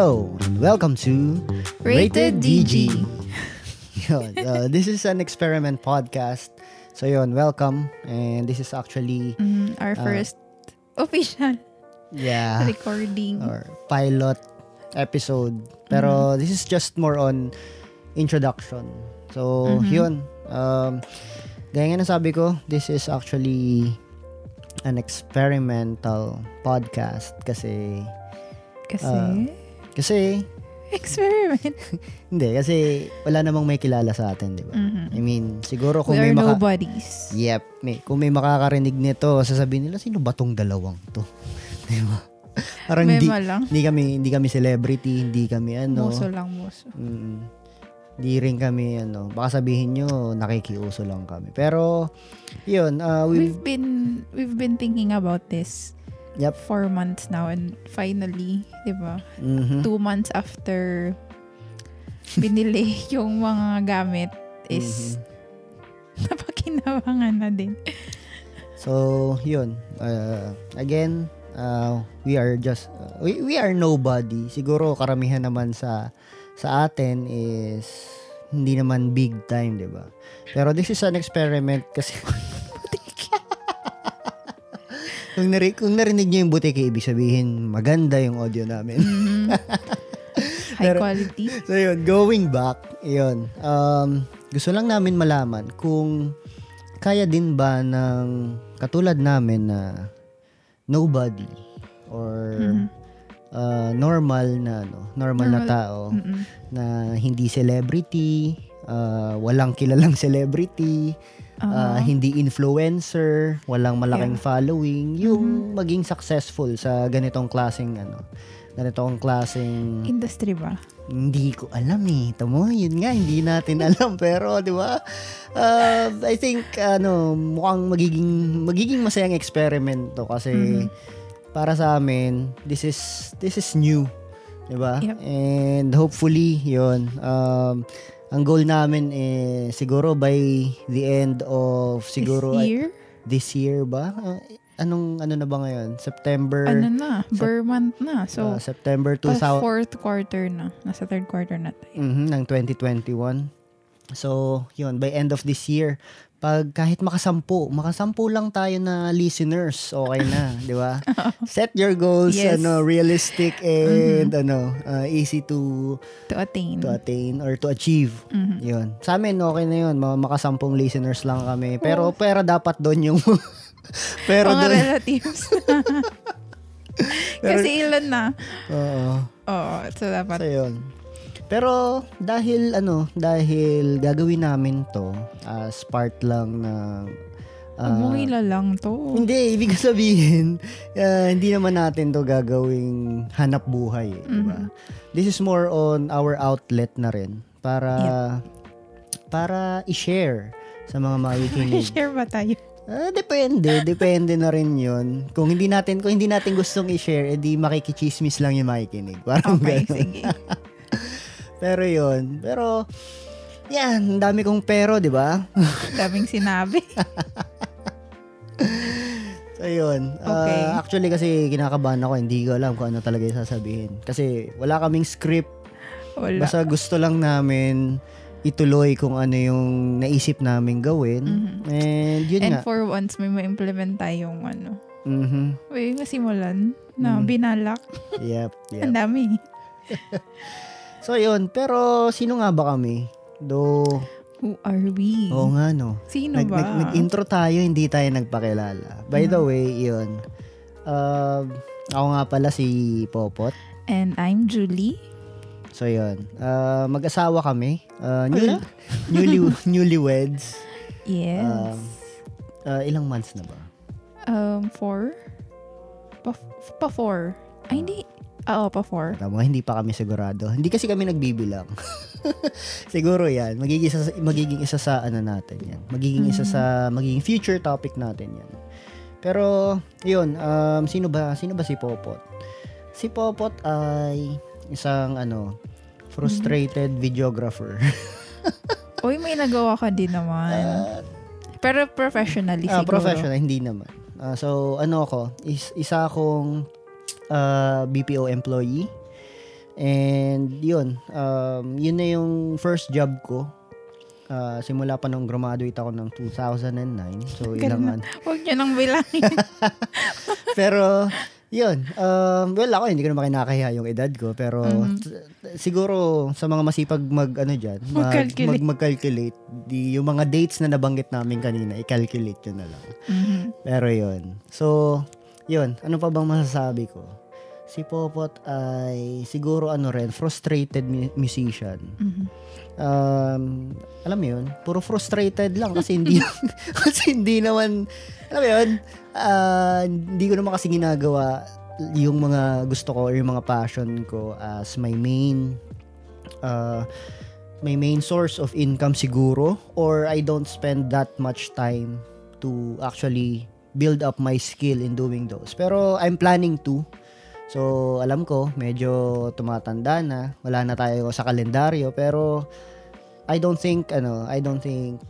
Hello, and welcome to Rated DG. Yun, uh, this is an experiment podcast. So yun, welcome. And this is actually, Mm, our Ah. first official yeah, recording. or pilot episode. Pero this is just more on introduction. So, Mhm. yun. Um, gaya nga nasabi ko, this is actually an experimental podcast kasi Kasi, ah, kasi experiment. hindi kasi wala namang may kilala sa atin, di ba? Mhm. I mean, siguro kung We may maka- nobodies. Yep. May, kung may makakarinig nito, sasabihin nila, sino ba tong dalawang to? Di ba? Parang hindi, hindi kami hindi kami celebrity, hindi kami ano. Muso lang, muso. Mm, hindi rin kami ano. Baka sabihin nyo, nakikiuso lang kami. Pero, yun, uh, we We've been we've been thinking about this Yep. four months now and finally, di ba? mhm. Two months after binili yung mga gamit is Mhm. napakinabangan na din. So, yun. Uh, again, uh, we are just, uh, we, we are nobody. Siguro karamihan naman sa sa atin is hindi naman big time, di ba? Pero this is an experiment kasi kung, nari, kung narinig niyo yung butike, ibig sabihin maganda yung audio namin. Mhm. High Pero- quality. So yun, going back, yun. Um, gusto lang namin malaman kung kaya din ba ng katulad namin na nobody or Mhm. uh, normal na ano, normal, na Normal. tao Mm-mm. na hindi celebrity, uh, walang kilalang celebrity, uh, hindi influencer, walang malaking Yeah. following, yung maging successful sa ganitong klaseng ano, ganitong klaseng Industry ba? hindi ko alam eh. Tamo, yun nga, hindi natin alam. Pero, di ba? Uh, I think, ano, mukhang magiging, magiging masayang experiment to kasi Mhm. para sa amin, this is, this is new. Di ba? Yep. And hopefully, yun, um, ang goal namin eh, siguro by the end of, siguro, This ay- year? this year ba? Uh, anong, ano na ba ngayon? September, ano na, ber month na. uh, So, September pa 2000, fourth quarter na. Nasa third quarter na tayo. Mhm, ng 2021. So, yun, by end of this year, pag kahit makasampu, makasampu lang tayo na listeners, okay na, di ba? Set your goals, Yes. Mm-hmm. ano, realistic and ano, uh, easy to To attain. to attain or to achieve. Mhm. Yun. Sa amin, okay na yun. Makasampung listeners lang kami. Oh. Pero, pero dapat doon yung... pero Mga doon... relatives. Kasi ilan na. Oo. Oo, so dapat. So, yun. Pero dahil ano, dahil gagawin namin to as part lang ng ah, Umungila lang to. hindi, ibig sabihin, ah, hindi naman natin to gagawing hanap buhay, eh, di ba? Mhm. This is more on our outlet na rin para para i-share sa mga makikinig. Share ba tayo? Ah, depende, depende na rin 'yon. Kung hindi natin kung hindi natin gustong i-share, edi makikichismis lang yung makikinig. Parang Okay, ganun. sige. Pero yon Pero, yan, ang dami kong pero, di ba? Daming sinabi. So, yun. Ah, Okay. actually, kasi kinakabahan ako. Hindi ko alam kung ano talaga yung sasabihin. Kasi wala kaming script. Wala. Basta gusto lang namin ituloy kung ano yung naisip namin gawin. Mhm. And yun And nga. for once, may ma-implement tayong ano. Mhm. May masimulan na Mm. binalak. Yep, yep. Ang dami. So, yun. Pero, sino nga ba kami? Do, Who are we? oo nga, no. Sino Nag, ba? nag, nag-intro tayo, hindi tayo nagpakilala. By the Mhm. way, yun. Uh, ako nga pala si Popot. And I'm Julie. So, yun. Uh, mag-asawa kami. Uh, new, newly, newlyweds. Yes. Um, Uh, ilang months na ba? um, four? Pa, pa four. Ay, hindi. Ah, Oo, pa four. Tama, hindi pa kami sigurado. Hindi kasi kami nagbibilang. Siguro yan. Magiging isa, magiging isa sa ano natin yan. Magiging isa Mhm. sa, magiging future topic natin yan. Pero, yun, um, sino ba, sino ba si Popot? Si Popot ay isang ano, frustrated videographer. Uy, may nagawa ka din naman. Ah, Pero professionally ah, siguro. professional, hindi naman. Ah, so, ano ako, is, isa akong ah, BPO employee. And yun, um, yun na yung first job ko. Ah, simula pa nung graduate ako ng 2009. So, ilang ano. Huwag niyo nang bilangin. Pero, yun. Um, well, ako, hindi ko naman kinakahiya yung edad ko. Pero, Mhm. t- t- siguro, sa mga masipag mag, ano dyan, mag, Mag-calculate. mag, mag-calculate, di, yung mga dates na nabanggit namin kanina, i-calculate yun na lang. Mhm. Pero yun. So, yun. Ano pa bang masasabi ko? Si Popot ay siguro ano rin, frustrated mu- musician. Mhm. Um, alam mo yun, puro frustrated lang kasi hindi kasi hindi naman alam mo yun, ah, hindi ko naman kasi ginagawa yung mga gusto ko or yung mga passion ko as my main uh, my main source of income siguro or I don't spend that much time to actually build up my skill in doing those. Pero I'm planning to. So, alam ko, medyo tumatanda na. Wala na tayo sa kalendaryo. Pero, I don't think, ano, I don't think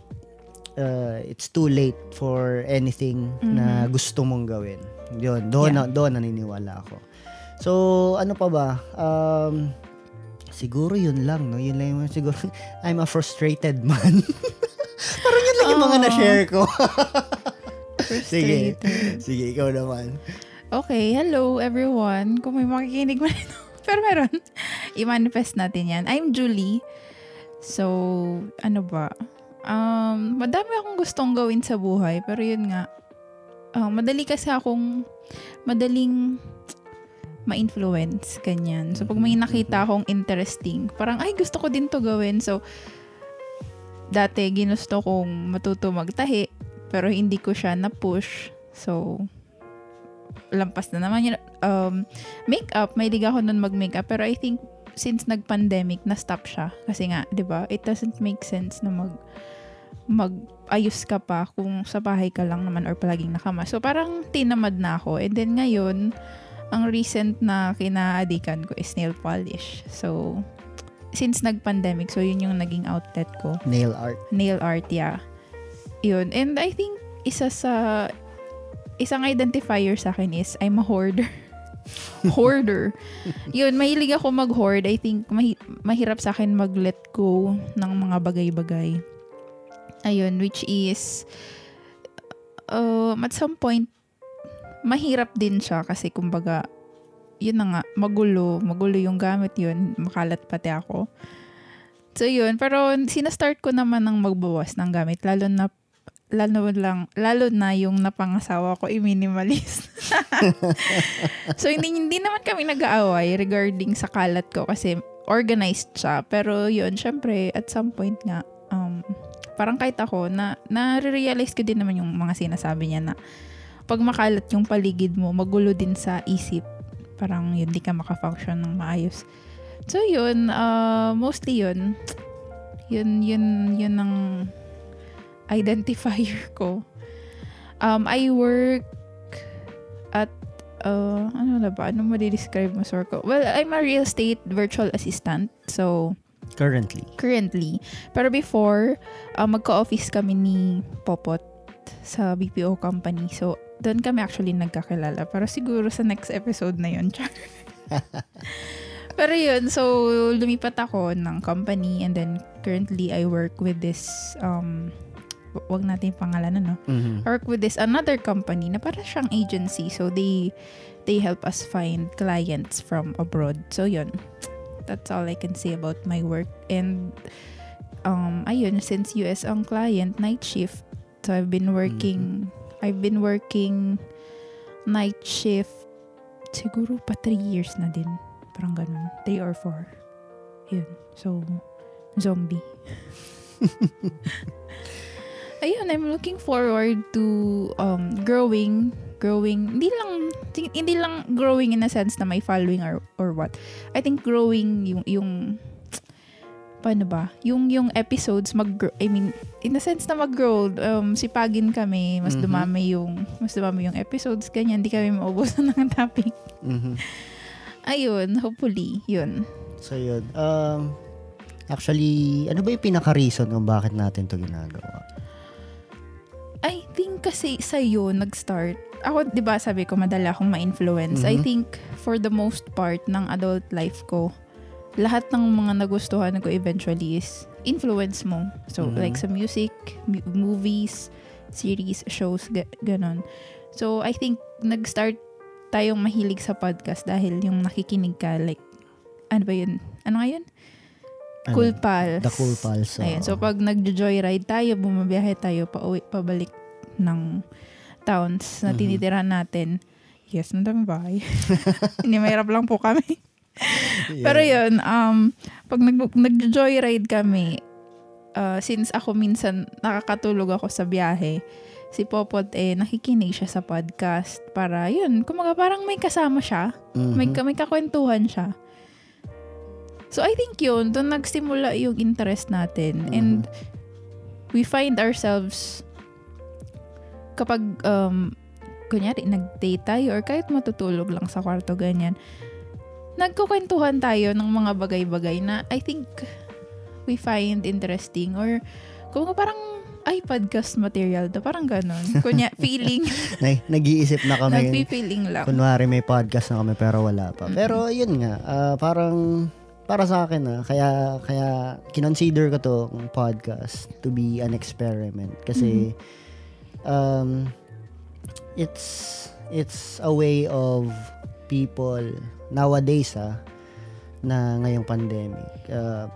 uh, it's too late for anything na gusto mong gawin. Yun, doon, na, doon naniniwala ako. So, ano pa ba? Um, siguro yun lang, no? Yun lang yung siguro, I'm a frustrated man. Parang yun lang yung mga Aw. na-share ko. Sige. Sige, ikaw naman. Okay, hello everyone. Kung may makikinig man ito. Pero meron. I-manifest natin yan. I'm Julie. So, ano ba? Um, madami akong gustong gawin sa buhay. Pero yun nga. ah, madali kasi akong madaling ma-influence, ganyan. So, pag may nakita akong interesting, parang, ay, gusto ko din to gawin. So, dati, ginusto kong matuto magtahi, pero hindi ko siya na-push. So, lampas na naman yun. Um, makeup, may liga ako nun mag-makeup. Pero I think, since nag-pandemic, na-stop siya. Kasi nga, di ba, it doesn't make sense na mag mag-ayos ka pa kung sa bahay ka lang naman or palaging nakama. So, parang tinamad na ako. And then ngayon, ang recent na kinaadikan ko is nail polish. So, since nag-pandemic, so yun yung naging outlet ko Nail art. nail art, yeah. Yun. And I think isa sa isang identifier sa akin is I'm a hoarder. hoarder. Yun, mahilig ako mag-hoard. I think mahi- mahirap sa akin mag-let go ng mga bagay-bagay. Ayun, which is um, at some point mahirap din siya kasi kumbaga yun na nga, magulo. Magulo yung gamit yun. Makalat pati ako. So yun, pero sinastart ko naman ng magbawas ng gamit lalo na lalo lang lalo na yung napangasawa ko i-minimalist. so hindi hindi naman kami nag-aaway regarding sa kalat ko kasi organized siya. Pero yun, syempre at some point nga um parang kahit ako na na-realize ko din naman yung mga sinasabi niya na pag makalat yung paligid mo, magulo din sa isip. Parang yun, di ka makafunction ng maayos. So yun, uh, mostly yun. Yun, yun, yun ang identifier ko. Um, I work at, uh, ano na ba? Ano mo describe mo, sir ko? Well, I'm a real estate virtual assistant. So, Currently. currently. Pero before, uh, magka-office kami ni Popot sa BPO company. So, doon kami actually nagkakilala. Pero siguro sa next episode na yun. Char. Pero yun, so lumipat ako ng company and then currently I work with this, um, wag natin yung pangalan ano. Mhm. I work with this another company na para siyang agency. So they they help us find clients from abroad. So yun. That's all I can say about my work. And um ayun, since US ang client, night shift. So I've been working I've been working night shift siguro pa 3 years na din. Parang ganun. 3 or 4. Yun. So, zombie. ayun, I'm looking forward to um growing growing hindi lang hindi lang growing in a sense na may following or or what. I think growing yung yung paano ba? Yung yung episodes mag I mean in a sense na mag-grow um sipagin kami, mas Mhm. dumami yung mas dumami yung episodes ganyan, hindi kami maubusan ng topic. Mhm. Ayun, hopefully, yun. So yun. Um, actually, ano ba yung pinaka-reason kung bakit natin to ginagawa? I kasi sa'yo nag-start. Ako, di ba sabi ko, madala akong ma-influence. I Mhm. think for the most part ng adult life ko, lahat ng mga nagustuhan ko eventually is influence mo. So, Mhm. like sa music, mu- movies, series, shows, ga- ganon. So, I think nag-start tayong mahilig sa podcast dahil yung nakikinig ka, like, ano ba yun? Ano nga yun? Ano? Cool Pals. The Cool Pals. oo. Ayan. So, pag nag-joyride tayo, bumabiyahe tayo pa uwi, pabalik ng towns na Mhm. tinitirahan natin. Yes, nandang bahay. Hindi, mahirap lang po kami. Yeah. Pero yun, um, pag nag- nag-joyride kami, uh, since ako minsan nakakatulog ako sa biyahe, si Popot eh, nakikinig siya sa podcast para yun, kumaga parang may kasama siya, Mhm. may, may kakwentuhan siya. So I think yun, doon nagsimula yung interest natin Mhm. and we find ourselves kapag um, kunyari nag-date tayo or kahit matutulog lang sa kwarto ganyan, nagkukwentuhan tayo ng mga bagay-bagay na I think we find interesting or kung parang ay podcast material to parang ganon kunya feeling Na- nag-iisip na kami. nagpi-feeling lang Kunwari may podcast na kami pero wala pa. Mm-mm. Pero yun nga, ah, parang para sa akin ah, kaya kaya kinonsider ko to podcast to be an experiment kasi um it's it's a way of people nowadays ah na ngayong pandemic. ah,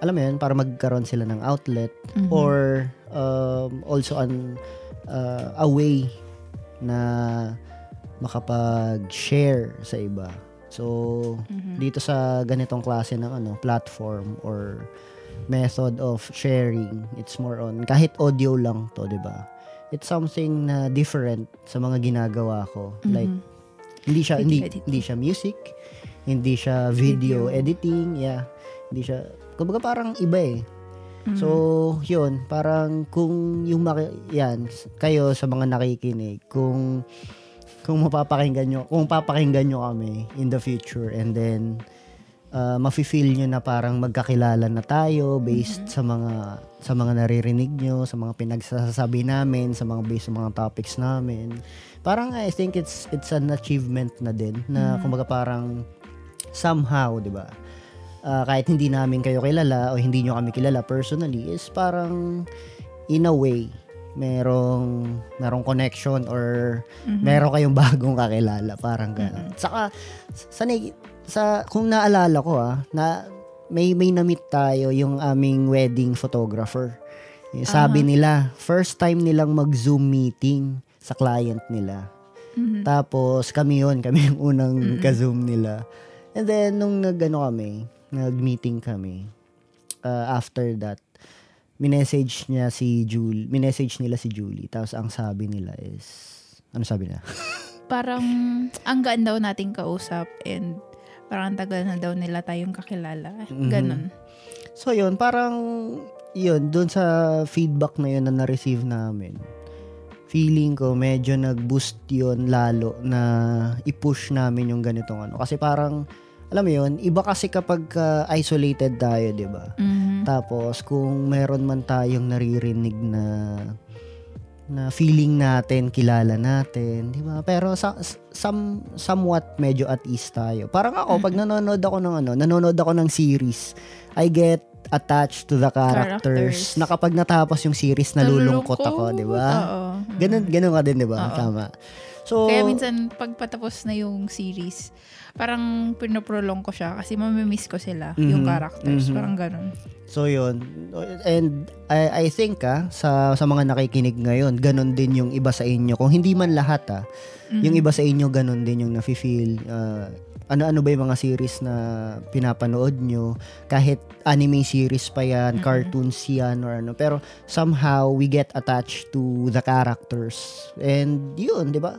alam mo yun, para magkaroon sila ng outlet Mhm. or um, also an uh, a way na makapag-share sa iba. So, Mhm. dito sa ganitong klase ng ano, platform or method of sharing, it's more on kahit audio lang to, 'di ba? It's something na different sa mga ginagawa ko. Like Mhm. hindi siya Video hindi, editing. hindi siya music, hindi siya video, Video. editing, yeah. Hindi siya kumbaga parang iba eh. Mhm. So, yun, parang kung yung maki- yan, kayo sa mga nakikinig, kung kung mapapakinggan nyo, kung papakinggan nyo kami in the future and then uh, mafe-feel nyo na parang magkakilala na tayo based sa mga sa mga naririnig nyo, sa mga pinagsasabi namin, sa mga based sa mga topics namin. Parang I think it's it's an achievement na din na Mhm. kumbaga parang somehow, 'di ba? Ah, kahit hindi namin kayo kilala o hindi nyo kami kilala personally is parang in a way merong merong connection or Mhm. meron kayong bagong kakilala parang gano'n. Saka sa, nai- sa kung naalala ko ah na may may na-meet tayo yung aming wedding photographer. Eh, Sabi Aha. nila, first time nilang mag-Zoom meeting sa client nila. Mhm. Tapos kami yun, kami yung unang Mm-mm. ka-zoom nila. And then nung nag-ano kami, nag-meeting kami, uh, after that, minessage niya si Julie, minessage nila si Julie. Tapos ang sabi nila is, ano sabi nila? parang ang gaan daw nating kausap and parang ang tagal na daw nila tayong kakilala. Mhm. Ganon. So yun, parang yun, dun sa feedback na yun na na-receive namin, feeling ko medyo nag-boost yun lalo na i-push namin yung ganitong ano. Kasi parang, alam mo yun, iba kasi kapag uh, isolated tayo, di ba? Mhm. Tapos kung meron man tayong naririnig na na feeling natin, kilala natin, di ba? Pero sa, some, somewhat medyo at ease tayo. Parang ako, pag nanonood ako ng ano, nanonood ako ng series, I get attached to the characters, Characters. na kapag natapos yung series, nalulungkot ako, di ba? Ganun, ganun ka din, di ba? Tama. So, Kaya minsan, pag patapos na yung series, parang pinoprolong ko siya kasi mamimiss ko sila, yung Mhm. characters. Mhm. Parang ganon. So yun. And I, I think ah, sa, sa mga nakikinig ngayon, ganun din yung iba sa inyo. Kung hindi man lahat ah, Mhm. yung iba sa inyo ganun din yung nafe-feel. ah, ano-ano ba yung mga series na pinapanood nyo? Kahit anime series pa yan, Mhm. cartoons yan, or ano. Pero somehow, we get attached to the characters. And yun, di ba?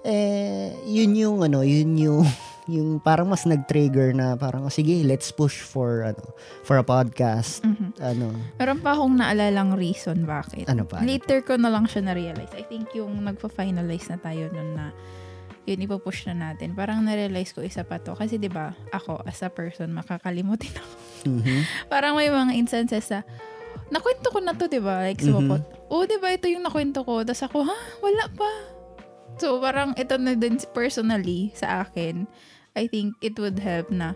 Eh, yun yung ano, yun yung yung parang mas nag-trigger na parang "Oh, sige, let's push for ano, for a podcast. Mhm. Ano, Meron pa akong naalalang reason bakit. ano pa? Later ko na lang siya na-realize. I think yung nagpa-finalize na tayo nun na yun ipupush na natin. Parang na-realize ko isa pa to. Kasi 'di ba ako as a person, makakalimutin ako. Mhm. Parang may mga instances na, nakwento ko na to, 'di ba? Like, sa Mhm. mm oh, 'di ba ito yung nakwento ko. Tapos ako, ha? Wala pa. So, parang ito na din personally sa akin, I think it would help na,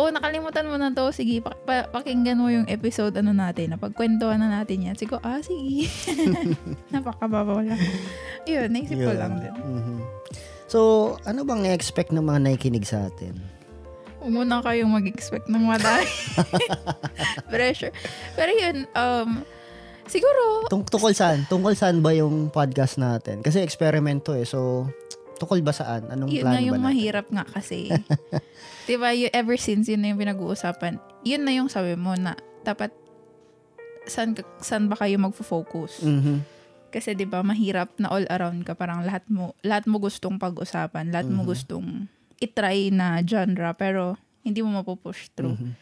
oh, nakalimutan mo na to. Sige, pa- pa- pakinggan mo yung episode ano natin. Napagkwentuhan na natin yan. Siguro, ah, sige. Napakababaw lang. Yun, naisip ko Yun. lang din. Mhm. So, ano bang expect ng mga nakikinig sa atin? Huwag muna kayong mag-expect ng madami. Pressure. Pero yun, um, siguro, Tung tungkol saan? Tungkol saan ba yung podcast natin? Kasi experimento eh. So, tungkol ba saan? Anong yun plan nga yung ba natin? mahirap nga kasi. diba, you, ever since yun na yung pinag-uusapan, yun na yung sabi mo na dapat saan, saan ba kayo magfo-focus? Mhm. Kasi 'di ba mahirap na all around ka parang lahat mo lahat mo gustong pag-usapan, lahat mo Mhm. gustong i-try na genre pero hindi mo mapupush through. Mhm.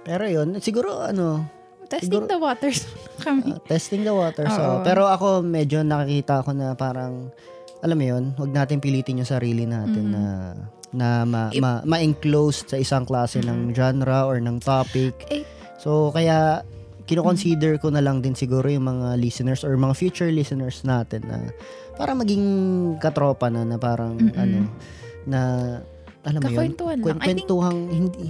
Pero yun, siguro ano, Testing Siguro- the waters kami. uh, testing the water. So, Oo. pero ako medyo nakikita ko na parang alam mo yun, wag natin pilitin yung sarili natin Mhm. na na ma, If- ma, ma-enclose sa isang klase ng genre or ng topic. Eh. So, kaya kino-consider ko na lang din siguro yung mga listeners or mga future listeners natin na para maging katropa na na parang Mm-mm. ano na alam mo yun, Kakwentuhan lang. kwen- I think kwentuhang hindi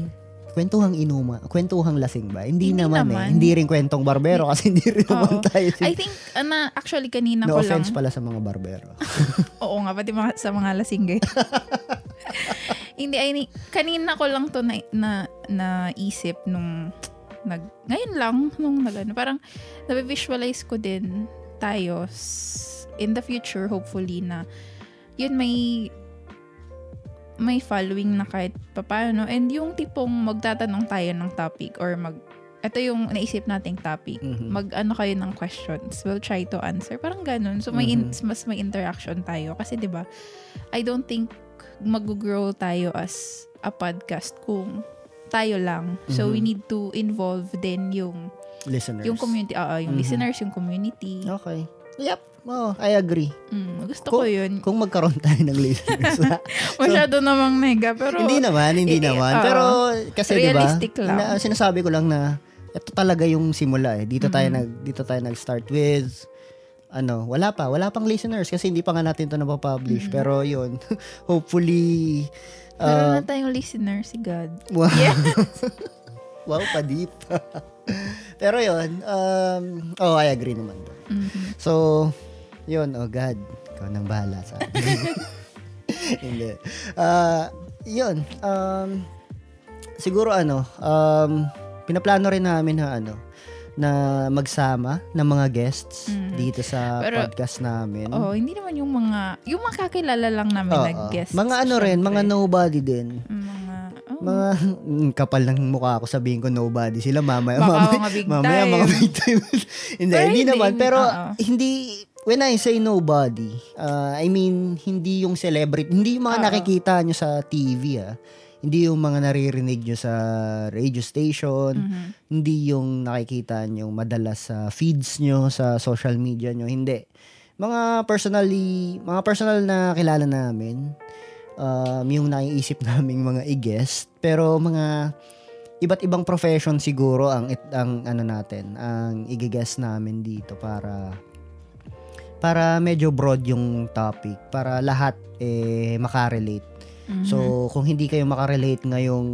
kwentuhang inuma, kwentuhang lasing ba? Hindi, Hindi naman, eh. naman. Hindi rin kwentong barbero kasi hindi rin naman tayo. I think uh, na actually kanina no ko lang offense pala sa mga barbero. Oo nga, pati mga, sa mga lasinggay. Hindi, ay, ni- kanina ko lang to na, na, naisip nung, nag, ngayon lang, nung nag, ano, parang, nabivisualize ko din tayo in the future, hopefully, na, yun, may, may following na kahit papaano. And yung tipong magtatanong tayo ng topic or mag, ito yung naisip nating topic. Mhm. Mag-ano kayo ng questions. We'll try to answer. Parang ganun. So, may in- Mhm. mas may interaction tayo. Kasi, di ba, I don't think mag-grow tayo as a podcast kung tayo lang. So, Mhm. we need to involve din yung Listeners. yung community, oo, yung Mhm. listeners, yung community. Okay. Yep. Oh, I agree. Mm, gusto Kung- ko yun. Kung magkaroon tayo ng listeners. Masyado namang mega, pero hindi naman, hindi Eh, naman. oo. Pero kasi 'di ba? Na- sinasabi ko lang na ito talaga yung simula eh. Dito tayo Mhm. nag dito tayo nag-start with ano, wala pa, wala pang listeners kasi hindi pa nga natin 'to napapublish. Mhm. Pero 'yun, hopefully meron uh, na tayong listener, si God. wow, Yeah. wow, pa deep. Pero 'yun, um, oh, I agree naman. Mhm. So, yun, oh God, ikaw nang bahala sa akin. Hindi. Ah, yun, um, siguro ano, um, pinaplano rin namin na ano, na magsama ng mga guests Mhm. dito sa Pero- podcast namin. Oh, hindi naman yung mga, yung makakilala lang namin Oo. na guests. Mga ano rin, mga syempre. nobody din. Mga, oh, Mga mm, kapal ng mukha ko sabihin ko nobody sila mamaya baka mamaya mga big mamaya time. mga big time. hindi, Pero hindi hindi, naman. Pero oo. hindi, when I say nobody, uh, I mean, hindi yung celebrity, hindi yung mga Oo. nakikita nyo sa TV, ah. Hindi yung mga naririnig nyo sa radio station, Mhm. hindi yung nakikita nyo madalas sa feeds nyo, sa social media nyo, hindi. Mga personally, mga personal na kilala namin, um, yung naiisip naming mga i-guest, pero mga iba't ibang profession siguro ang ang ano natin, ang i-guest namin dito para para medyo broad yung topic, para lahat eh makarelate. Mhm. So, kung hindi kayo makarelate ngayong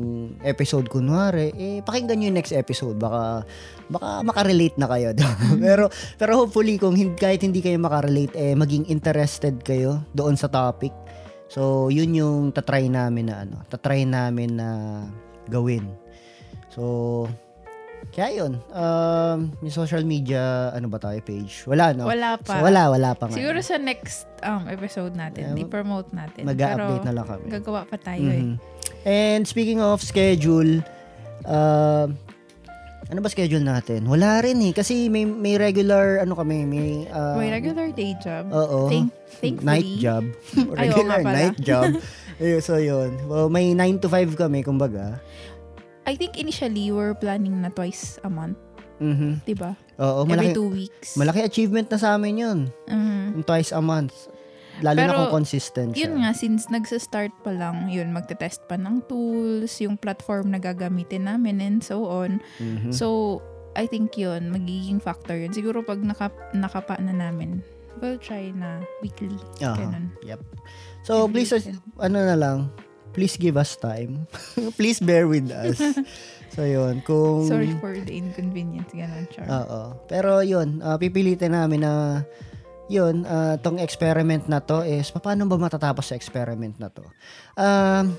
episode kunwari, eh pakinggan niyo yung next episode baka baka makarelate na kayo. ba? pero pero hopefully kung hindi, kahit hindi kayo makarelate eh maging interested kayo doon sa topic. So, yun yung tatry namin na ano, tatry namin na gawin. So, kaya yun. Um, yung social media, ano ba tayo, page? Wala, no? wala So, pa. wala, wala pa nga. Siguro sa next um, episode natin, Yeah, i-promote natin. Mag-update na lang kami. gagawa pa tayo eh. Mhm. And speaking of schedule, uh, ano ba schedule natin? Wala rin eh. Kasi may, may regular, ano kami, may... Uh, May regular day job. Oo. Thank, thankfully. night job. Ay, regular pala. night job. So yun. Well, may 9 to 5 kami, kumbaga. I think initially, we're planning na twice a month. Mhm. Diba? Oo, Every malaki, two weeks. malaki achievement na sa amin yun. Mhm. Yung twice a month. Lalo na Pero, kung consistent siya. Yun nga, since nagsa-start pa lang, yun, magte-test pa ng tools, yung platform na gagamitin namin, and so on. Mhm. So, I think yun, magiging factor yun. Siguro pag naka, nakapa na namin, we'll try na weekly. Ganun. Yep. So, Every please, weekend. ano na lang, please give us time. please bear with us. so, yun. Kung, Sorry for the inconvenience. Ganun, Char. Oo. Pero yun, ah, pipilitin namin na yun, ah, tong experiment na to is, paano ba matatapos sa experiment na to? Um,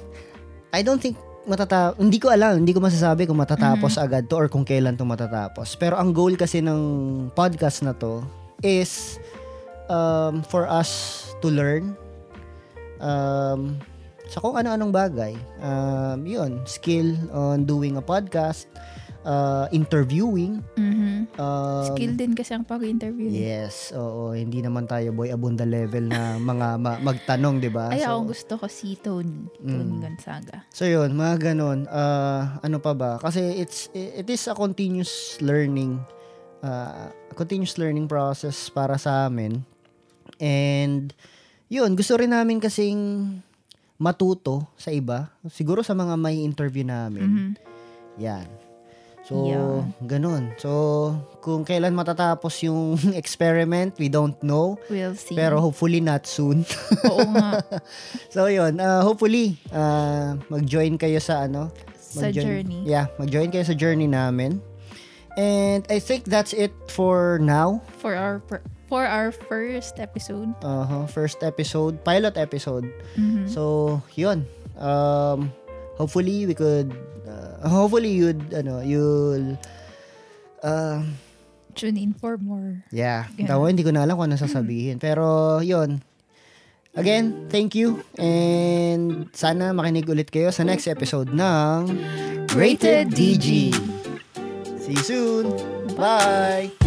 I don't think matata hindi ko alam, hindi ko masasabi kung matatapos agad to or kung kailan to matatapos. Pero ang goal kasi ng podcast na to is um, for us to learn um, sa kung ano-anong bagay. Um, yun, skill on doing a podcast, uh, interviewing, Mhm. um, Skill din kasi ang pag-interview. Yes, oo, hindi naman tayo boy abunda level na mga ma- magtanong, 'di ba? Ay, So- ako gusto ko si Tony. Tony Gonzaga. So yun, mga ganun. Ah, ano pa ba? Kasi it's it is a continuous learning uh, continuous learning process para sa amin. And yun, gusto rin namin kasing matuto sa iba. Siguro sa mga may interview namin. Mhm. Yan. So, Yan. ganun. So, kung kailan matatapos yung experiment, we don't know. We'll see. Pero hopefully not soon. Oo nga. So yun, uh, hopefully uh, mag-join kayo sa ano, sa journey. Yeah, mag-join kayo sa journey namin. And I think that's it for now. For our per- for our first episode. Uh, first episode, pilot episode. Mhm. So, yun. Um, hopefully we could uh, hopefully you'd ano, you'll uh, Tune in for more. yeah, daw hindi ko na alam kung ano sasabihin. Pero yun. Again, thank you and sana makinig ulit kayo sa next episode ng Rated DG. See you soon. Bye.